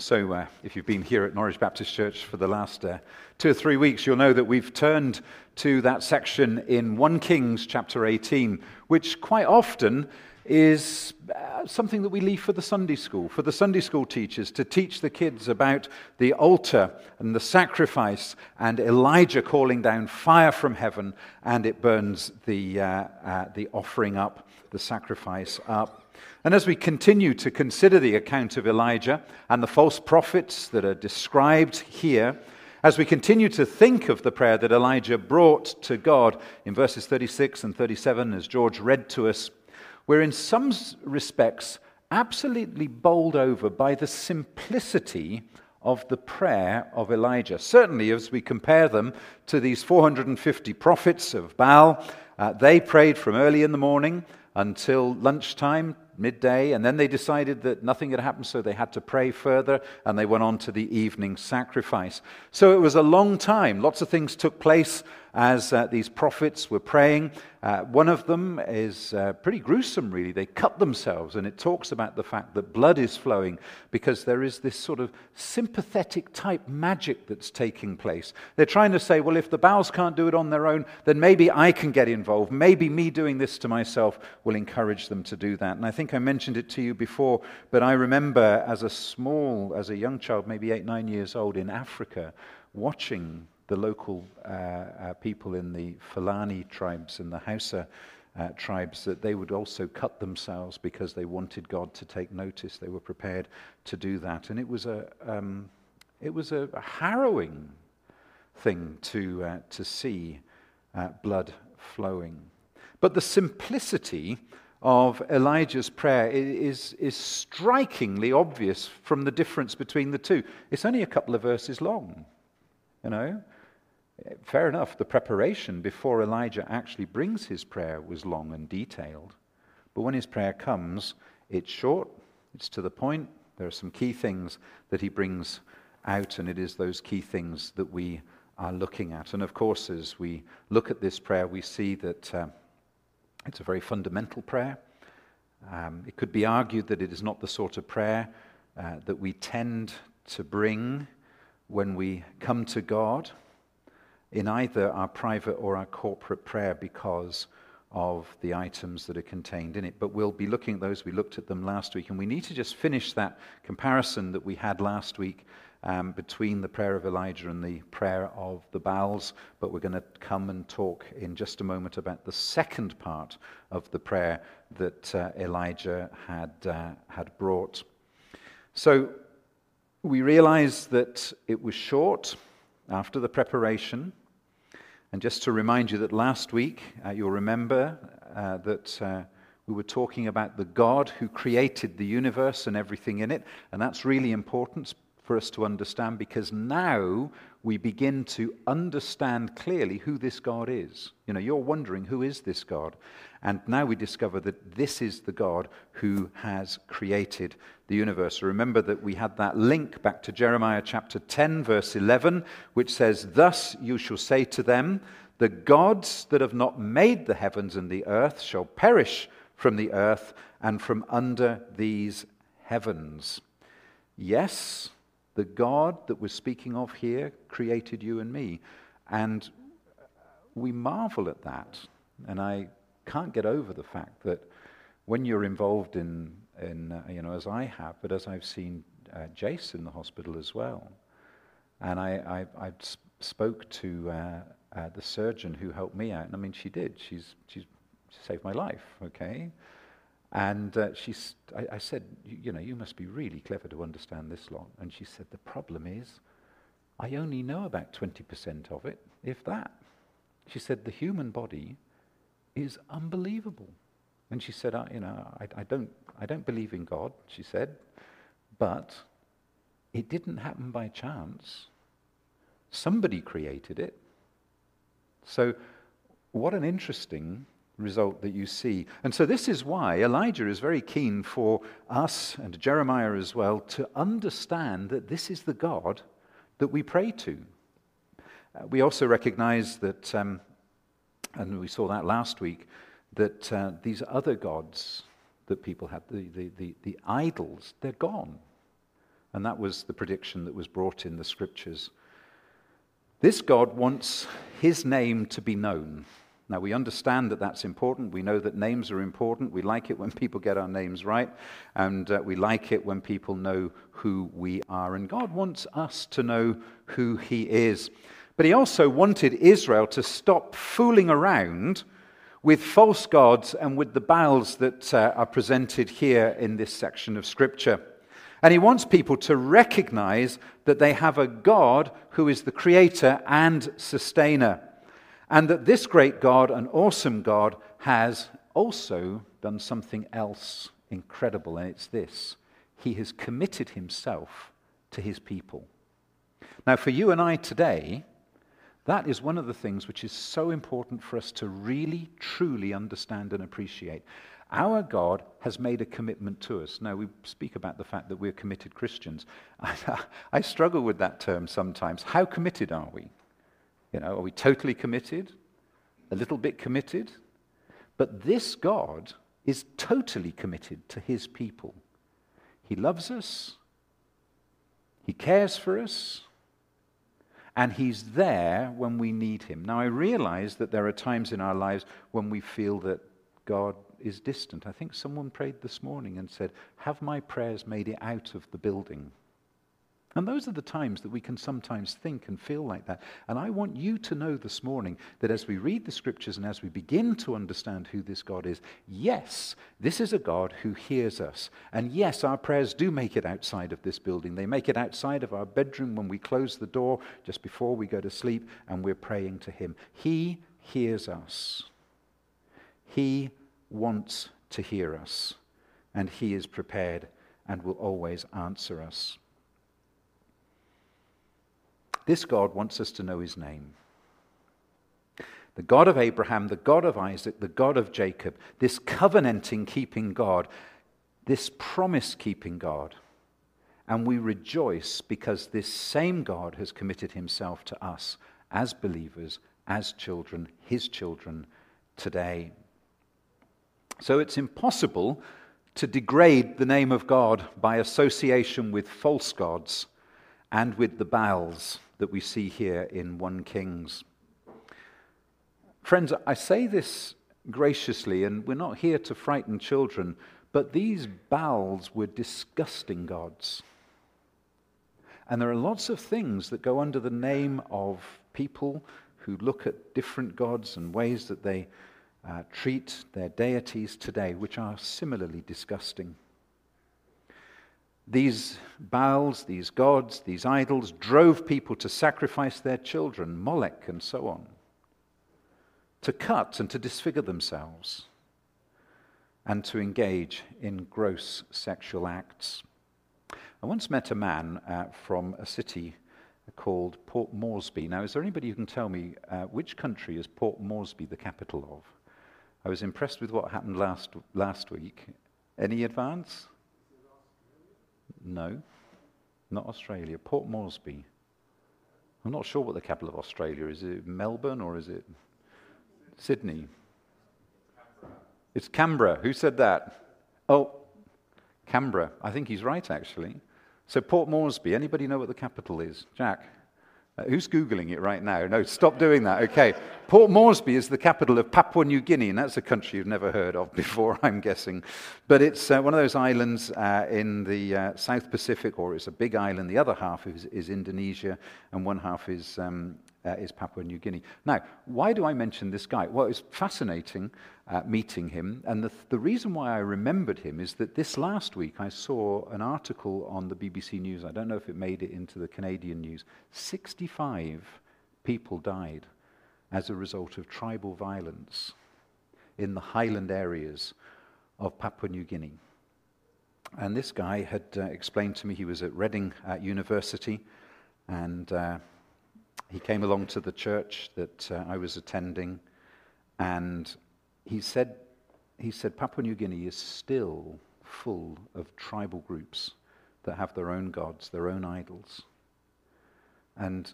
So, uh, if you've been here at Norwich Baptist Church for the last uh, two or three weeks, you'll know that we've turned to that section in 1 Kings chapter 18, which quite often is uh, something that we leave for the Sunday school, for the Sunday school teachers to teach the kids about the altar and the sacrifice and Elijah calling down fire from heaven and it burns the, uh, uh, the offering up, the sacrifice up. And as we continue to consider the account of Elijah and the false prophets that are described here, as we continue to think of the prayer that Elijah brought to God in verses 36 and 37, as George read to us, we're in some respects absolutely bowled over by the simplicity of the prayer of Elijah. Certainly, as we compare them to these 450 prophets of Baal, uh, they prayed from early in the morning until lunchtime midday, and then they decided that nothing had happened, so they had to pray further, and they went on to the evening sacrifice. So it was a long time. Lots of things took place as uh, these prophets were praying. Uh, one of them is uh, pretty gruesome, really. They cut themselves, and it talks about the fact that blood is flowing because there is this sort of sympathetic type magic that's taking place. They're trying to say, well, if the Baals can't do it on their own, then maybe I can get involved. Maybe me doing this to myself will encourage them to do that. And I think I mentioned it to you before, but I remember as a small, as a young child, maybe eight, nine years old in Africa, watching the local uh, uh, people in the Fulani tribes and the Hausa uh, tribes that they would also cut themselves because they wanted God to take notice. They were prepared to do that. And it was a, um, it was a, a harrowing thing to, uh, to see uh, blood flowing. But the simplicity of Elijah's prayer is, is strikingly obvious from the difference between the two. It's only a couple of verses long, you know. Fair enough, the preparation before Elijah actually brings his prayer was long and detailed. But when his prayer comes, it's short, it's to the point. There are some key things that he brings out, and it is those key things that we are looking at. And of course, as we look at this prayer, we see that uh, it's a very fundamental prayer. Um, it could be argued that it is not the sort of prayer uh, that we tend to bring when we come to God in either our private or our corporate prayer because of the items that are contained in it. But we'll be looking at those. We looked at them last week, and we need to just finish that comparison that we had last week um, between the prayer of Elijah and the prayer of the Baals. But we're going to come and talk in just a moment about the second part of the prayer that uh, Elijah had, uh, had brought. So we realize that it was short after the preparation. And just to remind you that last week, uh, you'll remember uh, that uh, we were talking about the God who created the universe and everything in it. And that's really important for us to understand because now we begin to understand clearly who this God is. You know, you're wondering, who is this God? And now we discover that this is the God who has created the universe. Remember that we had that link back to Jeremiah chapter 10, verse 11, which says, Thus you shall say to them, The gods that have not made the heavens and the earth shall perish from the earth and from under these heavens. Yes, the God that we're speaking of here created you and me. And we marvel at that. And I can't get over the fact that when you're involved in, in uh, you know, as I have, but as I've seen uh, Jace in the hospital as well, and I, I, I spoke to uh, uh, the surgeon who helped me out, and I mean, she did. She's, she's she saved my life, okay? And uh, she, I, I, said, you know, you must be really clever to understand this lot. And she said, the problem is, I only know about 20% of it, if that. She said, the human body is unbelievable. And she said, I, you know, I, I, don't, I don't believe in God, she said, but it didn't happen by chance. Somebody created it. So, what an interesting result that you see. And so, this is why Elijah is very keen for us and Jeremiah as well to understand that this is the God that we pray to. Uh, we also recognize that, um, and we saw that last week, that uh, these other gods that people had, the, the, the, the idols, they're gone. And that was the prediction that was brought in the scriptures. This God wants his name to be known. Now, we understand that that's important. We know that names are important. We like it when people get our names right. And uh, we like it when people know who we are. And God wants us to know who He is. But He also wanted Israel to stop fooling around with false gods and with the Baals that uh, are presented here in this section of Scripture. And He wants people to recognize that they have a God who is the creator and sustainer. And that this great God, an awesome God, has also done something else incredible, and it's this He has committed Himself to His people. Now, for you and I today, that is one of the things which is so important for us to really, truly understand and appreciate. Our God has made a commitment to us. Now, we speak about the fact that we're committed Christians. I struggle with that term sometimes. How committed are we? You know, are we totally committed? A little bit committed? But this God is totally committed to his people. He loves us, he cares for us, and he's there when we need him. Now, I realize that there are times in our lives when we feel that God is distant. I think someone prayed this morning and said, Have my prayers made it out of the building? And those are the times that we can sometimes think and feel like that. And I want you to know this morning that as we read the scriptures and as we begin to understand who this God is, yes, this is a God who hears us. And yes, our prayers do make it outside of this building. They make it outside of our bedroom when we close the door just before we go to sleep and we're praying to Him. He hears us. He wants to hear us. And He is prepared and will always answer us. This God wants us to know his name. The God of Abraham, the God of Isaac, the God of Jacob, this covenanting keeping God, this promise keeping God. And we rejoice because this same God has committed himself to us as believers, as children, his children today. So it's impossible to degrade the name of God by association with false gods and with the Baals that we see here in 1 Kings. Friends, I say this graciously, and we're not here to frighten children, but these Baals were disgusting gods. And there are lots of things that go under the name of people who look at different gods and ways that they uh, treat their deities today, which are similarly disgusting. These Baals, these gods, these idols drove people to sacrifice their children, Molech and so on, to cut and to disfigure themselves, and to engage in gross sexual acts. I once met a man uh, from a city called Port Moresby. Now, is there anybody who can tell me uh, which country is Port Moresby the capital of? I was impressed with what happened last, last week. Any advance? No, not Australia. Port Moresby. I'm not sure what the capital of Australia is. Is it Melbourne or is it Sydney? It's Canberra. Who said that? Oh, Canberra. I think he's right, actually. So, Port Moresby. Anybody know what the capital is? Jack? Uh, who's Googling it right now? No, stop doing that. Okay. Port Moresby is the capital of Papua New Guinea, and that's a country you've never heard of before, I'm guessing. But it's uh, one of those islands uh, in the uh, South Pacific, or it's a big island. The other half is, is Indonesia, and one half is um, uh, is Papua New Guinea. Now, why do I mention this guy? Well, it was fascinating uh, meeting him, and the, the reason why I remembered him is that this last week I saw an article on the BBC News. I don't know if it made it into the Canadian news. 65 people died as a result of tribal violence in the highland areas of Papua New Guinea. And this guy had uh, explained to me he was at Reading uh, University and uh, he came along to the church that uh, I was attending, and he said, he said, Papua New Guinea is still full of tribal groups that have their own gods, their own idols. And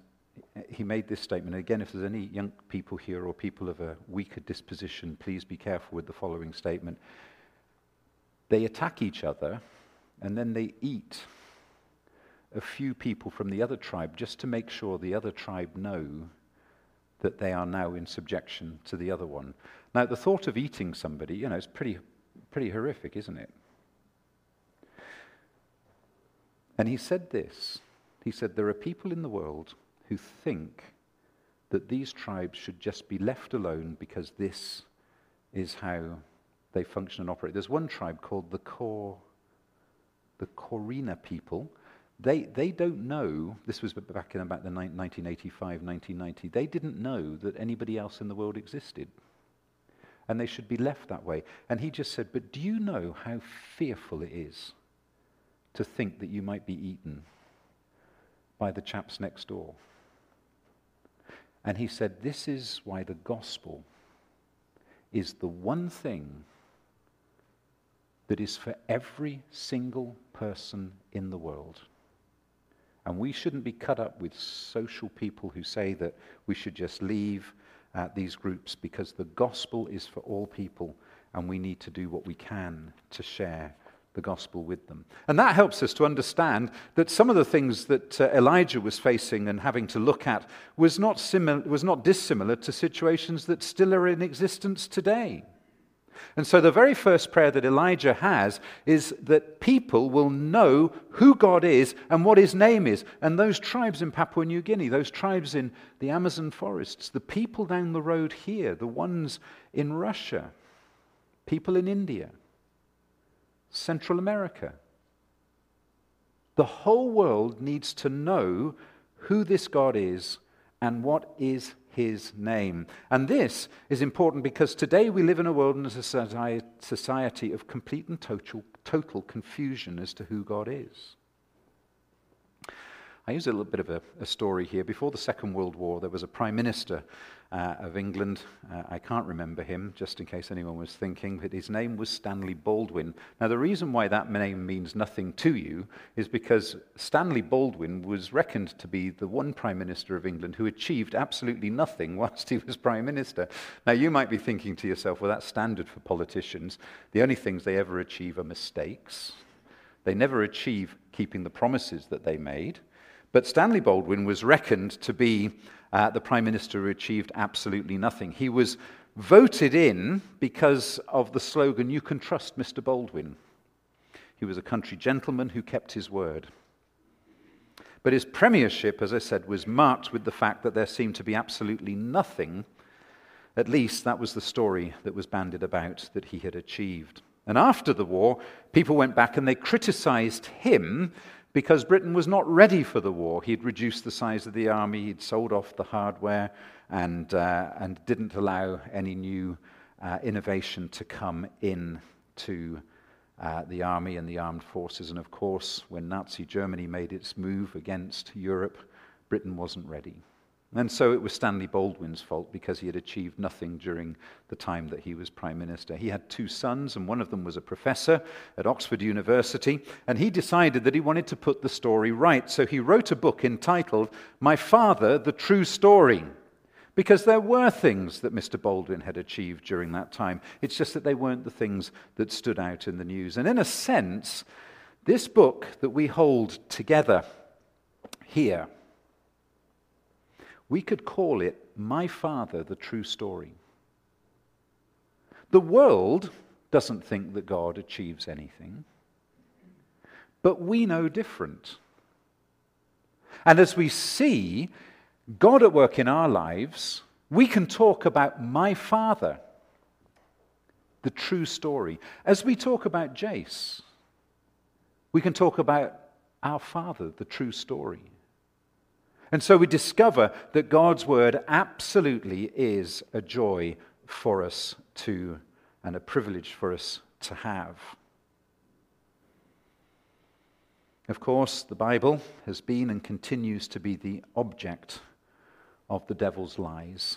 he made this statement. Again, if there's any young people here or people of a weaker disposition, please be careful with the following statement. They attack each other and then they eat a few people from the other tribe just to make sure the other tribe know that they are now in subjection to the other one. Now, the thought of eating somebody, you know, is pretty, pretty horrific, isn't it? And he said this He said, There are people in the world who think that these tribes should just be left alone because this is how they function and operate. There's one tribe called the Kor, the Korina people. They, they don't know, this was back in about the 1985, 1990, they didn't know that anybody else in the world existed. And they should be left that way. And he just said, But do you know how fearful it is to think that you might be eaten by the chaps next door? And he said, This is why the gospel is the one thing that is for every single person in the world. And we shouldn't be cut up with social people who say that we should just leave uh, these groups because the gospel is for all people and we need to do what we can to share the gospel with them. And that helps us to understand that some of the things that uh, Elijah was facing and having to look at was not, simil- was not dissimilar to situations that still are in existence today. And so the very first prayer that Elijah has is that people will know who God is and what his name is. And those tribes in Papua New Guinea, those tribes in the Amazon forests, the people down the road here, the ones in Russia, people in India, Central America. The whole world needs to know who this God is and what is his name. And this is important because today we live in a world and a society of complete and total, total confusion as to who God is. I use a little bit of a, a, story here. Before the Second World War, there was a Prime Minister uh, of England. Uh, I can't remember him, just in case anyone was thinking, but his name was Stanley Baldwin. Now, the reason why that name means nothing to you is because Stanley Baldwin was reckoned to be the one Prime Minister of England who achieved absolutely nothing whilst he was Prime Minister. Now, you might be thinking to yourself, well, that's standard for politicians. The only things they ever achieve are mistakes. They never achieve keeping the promises that they made. But Stanley Baldwin was reckoned to be uh, the prime minister who achieved absolutely nothing. He was voted in because of the slogan, You can trust Mr. Baldwin. He was a country gentleman who kept his word. But his premiership, as I said, was marked with the fact that there seemed to be absolutely nothing. At least that was the story that was bandied about that he had achieved. And after the war, people went back and they criticized him because Britain was not ready for the war. He'd reduced the size of the army, he'd sold off the hardware, and, uh, and didn't allow any new uh, innovation to come in to uh, the army and the armed forces. And of course, when Nazi Germany made its move against Europe, Britain wasn't ready. And so it was Stanley Baldwin's fault because he had achieved nothing during the time that he was Prime Minister. He had two sons, and one of them was a professor at Oxford University, and he decided that he wanted to put the story right. So he wrote a book entitled My Father, the True Story. Because there were things that Mr. Baldwin had achieved during that time. It's just that they weren't the things that stood out in the news. And in a sense, this book that we hold together here we could call it My Father, the True Story. The world doesn't think that God achieves anything, but we know different. And as we see God at work in our lives, we can talk about my Father, the true story. As we talk about Jace, we can talk about our Father, the true story. And so we discover that God's word absolutely is a joy for us to, and a privilege for us to have. Of course, the Bible has been and continues to be the object of the devil's lies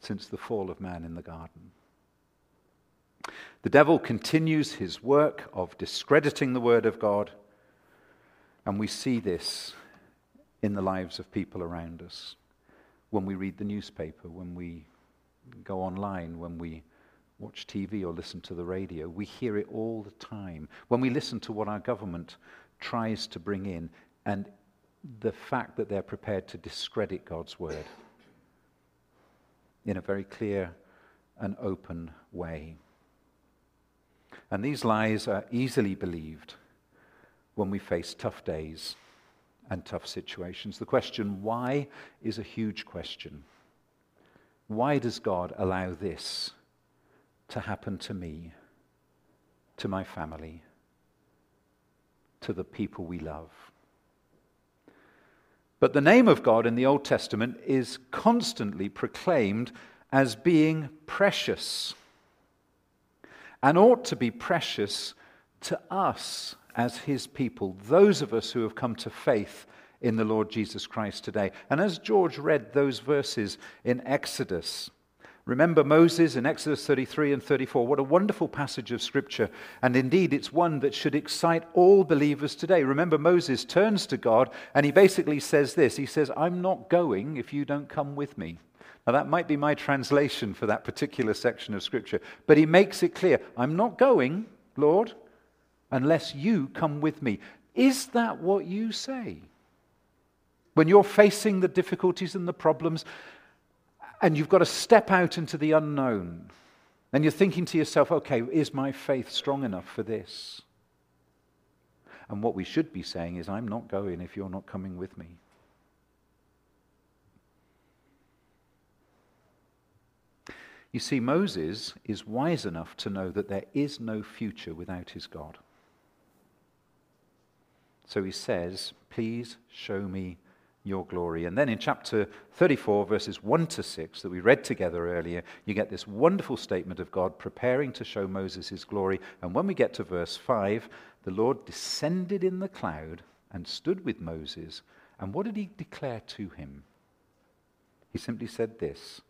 since the fall of man in the garden. The devil continues his work of discrediting the Word of God, and we see this in the lives of people around us. When we read the newspaper, when we go online, when we watch TV or listen to the radio, we hear it all the time. When we listen to what our government tries to bring in, and the fact that they're prepared to discredit God's word in a very clear and open way. And these lies are easily believed when we face tough days and tough situations. The question, why, is a huge question. Why does God allow this to happen to me, to my family, to the people we love? But the name of God in the Old Testament is constantly proclaimed as being precious and ought to be precious to us as his people, those of us who have come to faith in the Lord Jesus Christ today. And as George read those verses in Exodus, remember Moses in Exodus 33 and 34. What a wonderful passage of Scripture. And indeed, it's one that should excite all believers today. Remember, Moses turns to God and he basically says this He says, I'm not going if you don't come with me. Now, that might be my translation for that particular section of Scripture, but he makes it clear I'm not going, Lord, unless you come with me. Is that what you say? When you're facing the difficulties and the problems, and you've got to step out into the unknown, and you're thinking to yourself, okay, is my faith strong enough for this? And what we should be saying is, I'm not going if you're not coming with me. You see, Moses is wise enough to know that there is no future without his God. So he says, Please show me your glory. And then in chapter 34, verses 1 to 6, that we read together earlier, you get this wonderful statement of God preparing to show Moses his glory. And when we get to verse 5, the Lord descended in the cloud and stood with Moses. And what did he declare to him? He simply said this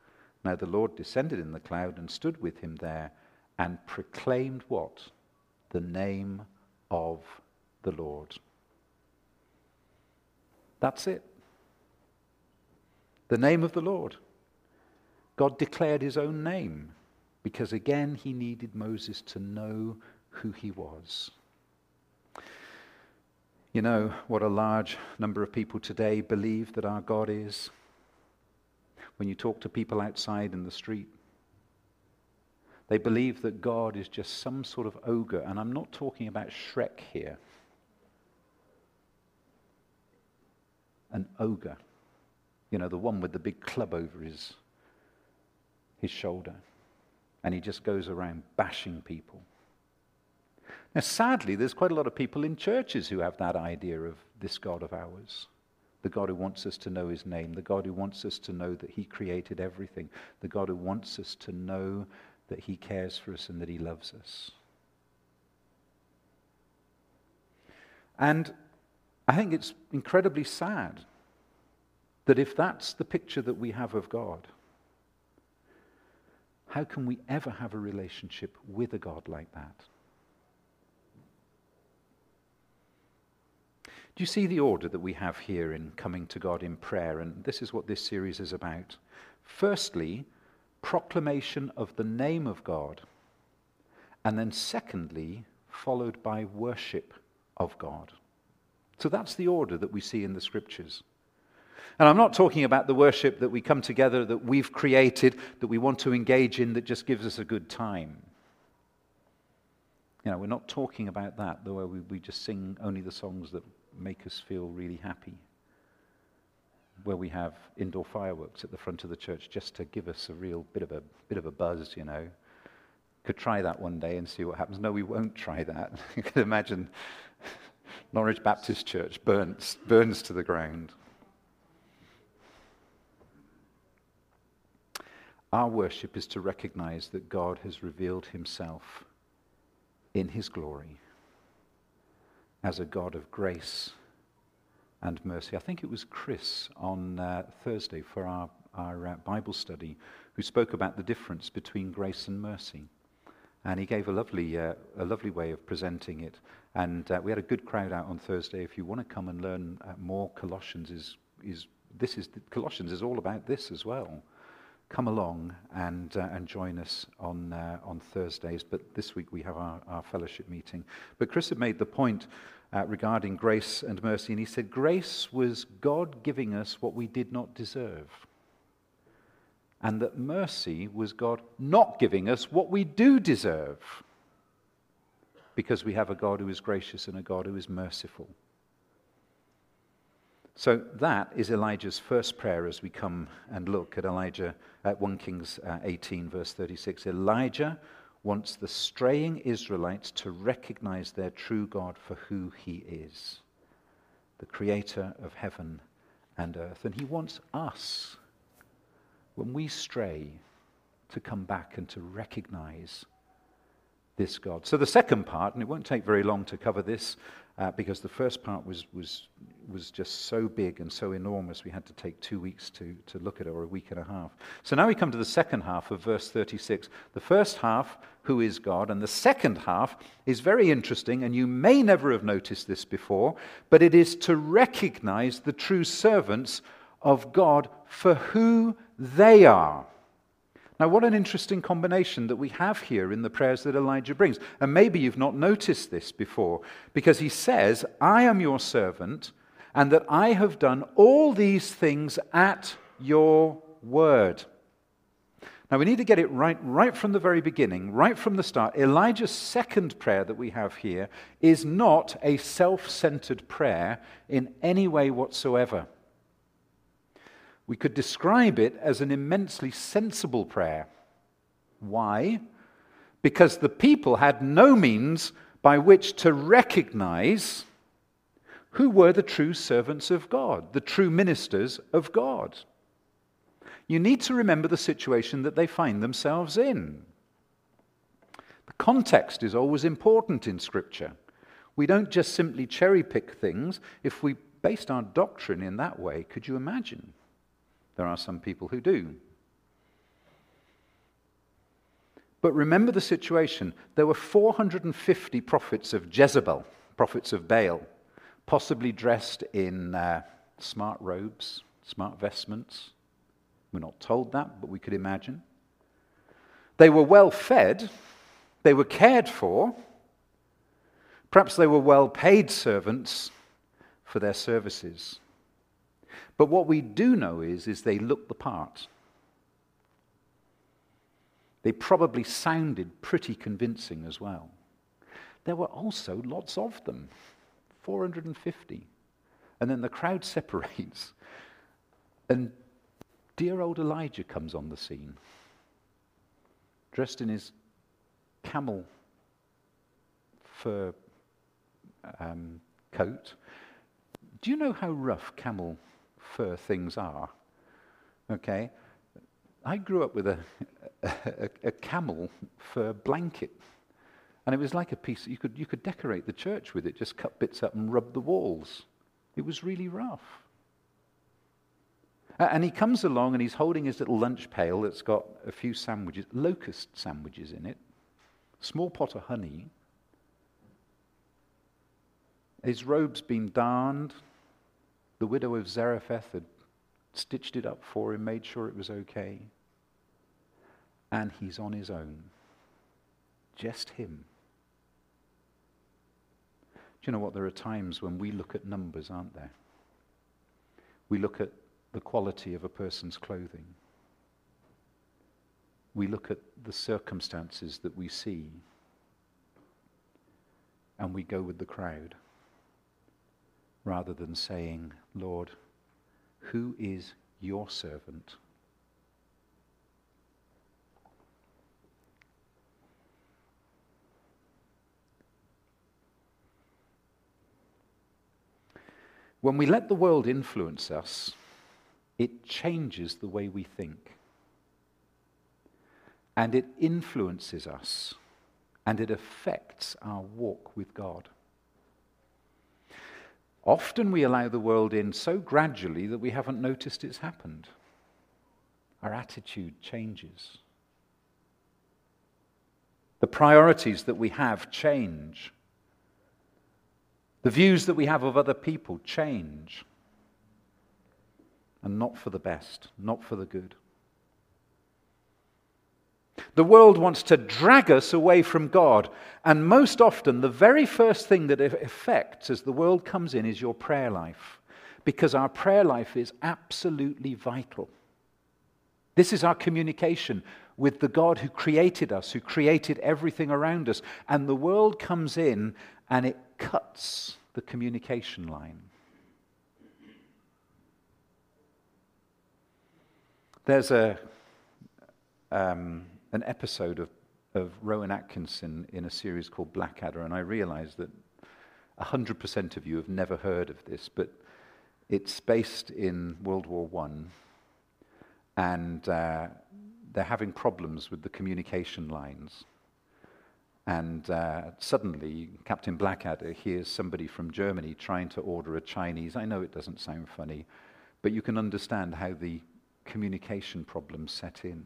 now the Lord descended in the cloud and stood with him there and proclaimed what? The name of the Lord. That's it. The name of the Lord. God declared his own name because again he needed Moses to know who he was. You know what a large number of people today believe that our God is? when you talk to people outside in the street. They believe that God is just some sort of ogre, and I'm not talking about Shrek here. An ogre. You know, the one with the big club over his, his shoulder. And he just goes around bashing people. Now, sadly, there's quite a lot of people in churches who have that idea of this God of ours the God who wants us to know his name, the God who wants us to know that he created everything, the God who wants us to know that he cares for us and that he loves us. And I think it's incredibly sad that if that's the picture that we have of God, how can we ever have a relationship with a God like that? Do you see the order that we have here in coming to God in prayer? And this is what this series is about. Firstly, proclamation of the name of God. And then, secondly, followed by worship of God. So that's the order that we see in the scriptures. And I'm not talking about the worship that we come together, that we've created, that we want to engage in, that just gives us a good time. You know, we're not talking about that, the way we, we just sing only the songs that make us feel really happy. Where we have indoor fireworks at the front of the church just to give us a real bit of a bit of a buzz, you know. Could try that one day and see what happens. No, we won't try that. you can imagine Norwich Baptist Church burns, burns to the ground. Our worship is to recognize that God has revealed himself in his glory as a God of grace and mercy. I think it was Chris on uh, Thursday for our, our uh, Bible study who spoke about the difference between grace and mercy. And he gave a lovely, uh, a lovely way of presenting it. And uh, we had a good crowd out on Thursday. If you want to come and learn uh, more, Colossians is, is this is Colossians is all about this as well come along and, uh, and join us on, uh, on Thursdays. But this week we have our, our fellowship meeting. But Chris had made the point uh, regarding grace and mercy, and he said, Grace was God giving us what we did not deserve, and that mercy was God not giving us what we do deserve, because we have a God who is gracious and a God who is merciful. So that is Elijah's first prayer as we come and look at Elijah at 1 Kings uh, 18, verse 36. Elijah wants the straying Israelites to recognize their true God for who he is the creator of heaven and earth. And he wants us, when we stray, to come back and to recognize this God. So the second part, and it won't take very long to cover this, uh, because the first part was, was, was just so big and so enormous, we had to take two weeks to, to look at it, or a week and a half. So now we come to the second half of verse 36. The first half, who is God, and the second half is very interesting, and you may never have noticed this before, but it is to recognize the true servants of God for who they are. Now, what an interesting combination that we have here in the prayers that Elijah brings. And maybe you've not noticed this before, because he says, I am your servant, and that I have done all these things at your word. Now, we need to get it right, right from the very beginning, right from the start. Elijah's second prayer that we have here is not a self centered prayer in any way whatsoever. We could describe it as an immensely sensible prayer. Why? Because the people had no means by which to recognize who were the true servants of God, the true ministers of God. You need to remember the situation that they find themselves in. The context is always important in Scripture. We don't just simply cherry pick things. If we based our doctrine in that way, could you imagine? There are some people who do. But remember the situation. There were 450 prophets of Jezebel, prophets of Baal, possibly dressed in uh, smart robes, smart vestments. We're not told that, but we could imagine. They were well fed, they were cared for. Perhaps they were well paid servants for their services. But what we do know is, is they looked the part. They probably sounded pretty convincing as well. There were also lots of them 450. And then the crowd separates, and dear old Elijah comes on the scene, dressed in his camel fur um, coat. Do you know how rough camel fur things are. Okay? I grew up with a, a, a, camel fur blanket. And it was like a piece, you could, you could decorate the church with it, just cut bits up and rub the walls. It was really rough. And he comes along and he's holding his little lunch pail that's got a few sandwiches, locust sandwiches in it, small pot of honey. His robe's been darned, the widow of Zarephath had stitched it up for him, made sure it was okay. And he's on his own. Just him. Do you know what? There are times when we look at numbers, aren't there? We look at the quality of a person's clothing. We look at the circumstances that we see. And we go with the crowd rather than saying, Lord, who is your servant? When we let the world influence us, it changes the way we think. And it influences us. And it affects our walk with God. Often we allow the world in so gradually that we haven't noticed it's happened. Our attitude changes. The priorities that we have change. The views that we have of other people change. And not for the best, not for the good. The world wants to drag us away from God. And most often, the very first thing that it affects as the world comes in is your prayer life. Because our prayer life is absolutely vital. This is our communication with the God who created us, who created everything around us. And the world comes in and it cuts the communication line. There's a, um, an episode of, of Rowan Atkinson in a series called Blackadder, and I realize that 100% of you have never heard of this, but it's based in World War I, and uh, they're having problems with the communication lines. And uh, suddenly, Captain Blackadder hears somebody from Germany trying to order a Chinese. I know it doesn't sound funny, but you can understand how the communication problems set in.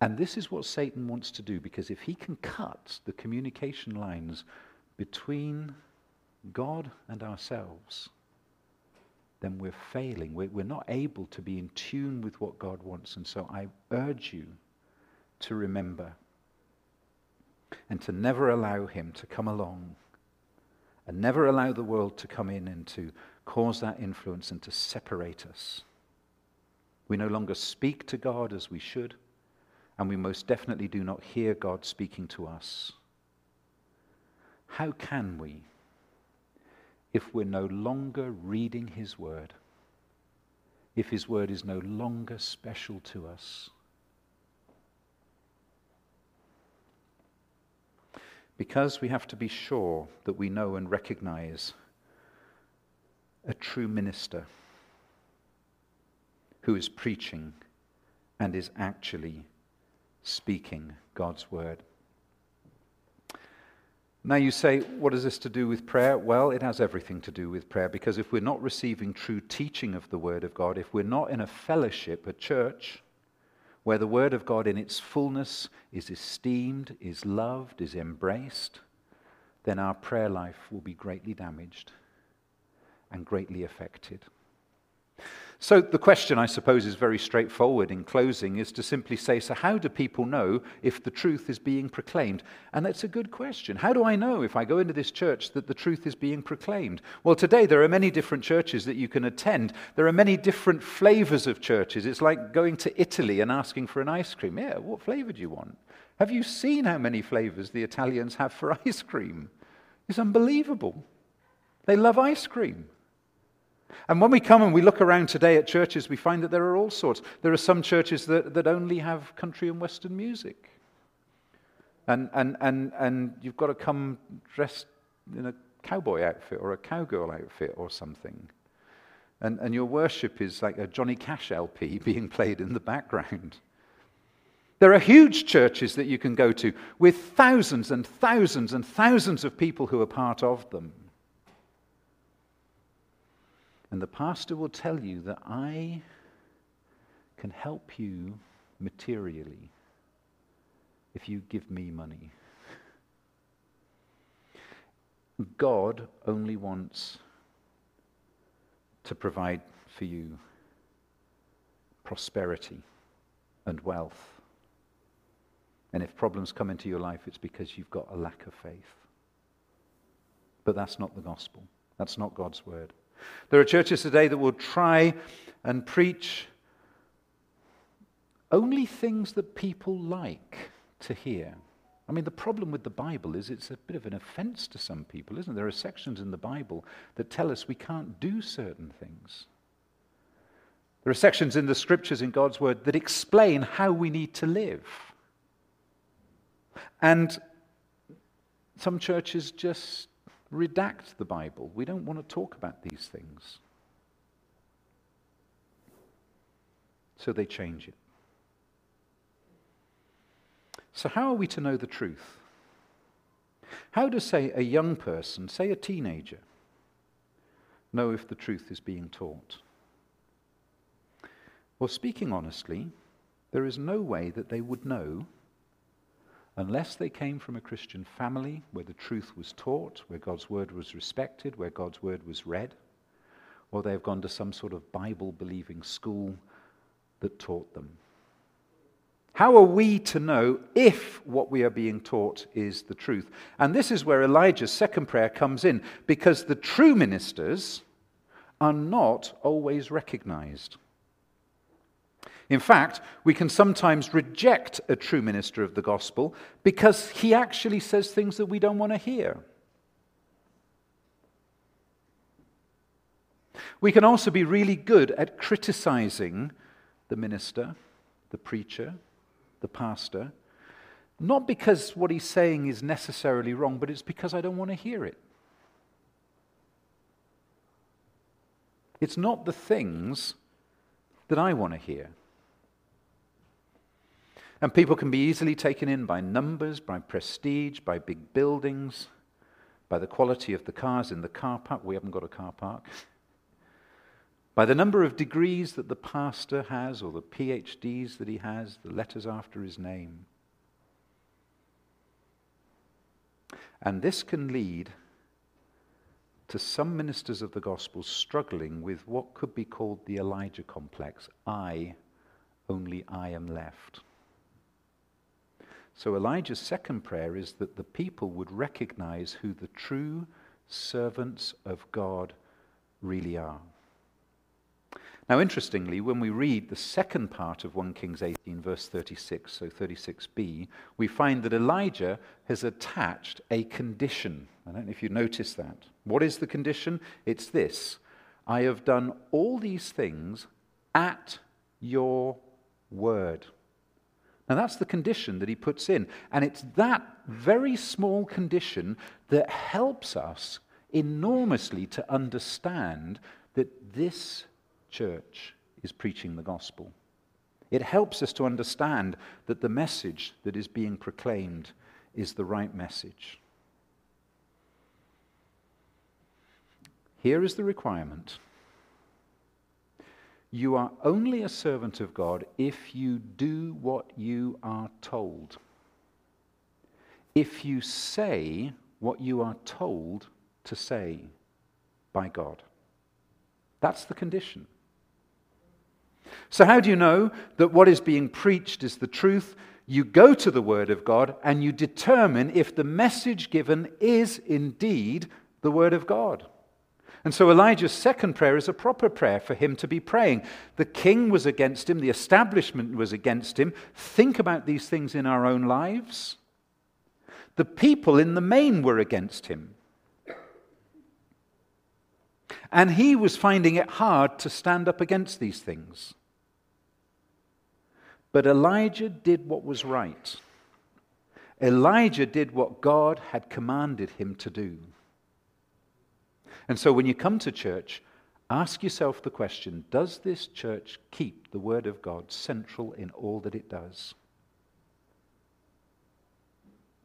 And this is what Satan wants to do because if he can cut the communication lines between God and ourselves, then we're failing. We're, we're not able to be in tune with what God wants. And so I urge you to remember and to never allow him to come along and never allow the world to come in and to cause that influence and to separate us. We no longer speak to God as we should, and we most definitely do not hear God speaking to us. How can we, if we're no longer reading His Word, if His Word is no longer special to us? Because we have to be sure that we know and recognize a true minister who is preaching and is actually speaking God's word. Now, you say, what is this to do with prayer? Well, it has everything to do with prayer because if we're not receiving true teaching of the Word of God, if we're not in a fellowship, a church, where the Word of God in its fullness is esteemed, is loved, is embraced, then our prayer life will be greatly damaged and greatly affected. So, the question, I suppose, is very straightforward in closing is to simply say, so how do people know if the truth is being proclaimed? And that's a good question. How do I know if I go into this church that the truth is being proclaimed? Well, today there are many different churches that you can attend. There are many different flavors of churches. It's like going to Italy and asking for an ice cream. Yeah, what flavor do you want? Have you seen how many flavors the Italians have for ice cream? It's unbelievable. They love ice cream. And when we come and we look around today at churches, we find that there are all sorts. There are some churches that, that only have country and Western music. And, and, and, and you've got to come dressed in a cowboy outfit or a cowgirl outfit or something. And, and your worship is like a Johnny Cash LP being played in the background. There are huge churches that you can go to with thousands and thousands and thousands of people who are part of them. And the pastor will tell you that I can help you materially if you give me money. God only wants to provide for you prosperity and wealth. And if problems come into your life, it's because you've got a lack of faith. But that's not the gospel. That's not God's word. There are churches today that will try and preach only things that people like to hear. I mean, the problem with the Bible is it's a bit of an offense to some people, isn't it? There are sections in the Bible that tell us we can't do certain things. There are sections in the scriptures in God's word that explain how we need to live. And some churches just redact the Bible. We don't want to talk about these things. So they change it. So, how are we to know the truth? How does, say, a young person, say a teenager, know if the truth is being taught? Well, speaking honestly, there is no way that they would know unless they came from a Christian family where the truth was taught, where God's word was respected, where God's word was read, or they have gone to some sort of Bible believing school that taught them. How are we to know if what we are being taught is the truth? And this is where Elijah's second prayer comes in, because the true ministers are not always recognized. In fact, we can sometimes reject a true minister of the gospel because he actually says things that we don't want to hear. We can also be really good at criticizing the minister, the preacher, the pastor, not because what he's saying is necessarily wrong, but it's because I don't want to hear it. It's not the things that I want to hear. And people can be easily taken in by numbers, by prestige, by big buildings, by the quality of the cars in the car park. We haven't got a car park by the number of degrees that the pastor has, or the PhDs that he has, the letters after his name. And this can lead to some ministers of the gospel struggling with what could be called the Elijah complex I, only I am left. So Elijah's second prayer is that the people would recognize who the true servants of God really are. Now, interestingly, when we read the second part of 1 Kings 18, verse 36, so 36b, we find that Elijah has attached a condition. I don't know if you notice that. What is the condition? It's this I have done all these things at your word. Now, that's the condition that he puts in. And it's that very small condition that helps us enormously to understand that this church is preaching the gospel. It helps us to understand that the message that is being proclaimed is the right message. Here is the requirement you are only a servant of God if you do what you are told. If you say what you are told to say by God. That's the condition. So, how do you know that what is being preached is the truth? You go to the Word of God and you determine if the message given is indeed the Word of God. And so Elijah's second prayer is a proper prayer for him to be praying. The king was against him, the establishment was against him. Think about these things in our own lives. The people in the main were against him. And he was finding it hard to stand up against these things. But Elijah did what was right. Elijah did what God had commanded him to do. And so when you come to church, ask yourself the question Does this church keep the Word of God central in all that it does?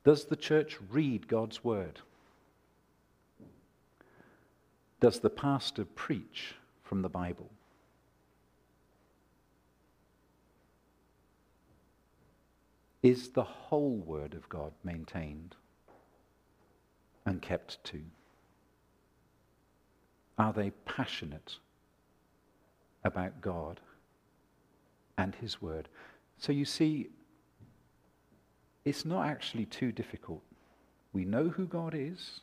Does the church read God's Word? Does the pastor preach from the Bible? Is the whole Word of God maintained and kept to? Are they passionate about God and His Word? So you see, it's not actually too difficult. We know who God is,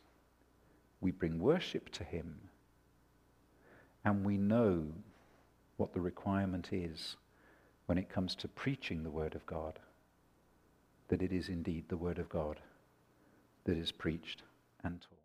we bring worship to Him, and we know what the requirement is when it comes to preaching the Word of God that it is indeed the Word of God that is preached and taught.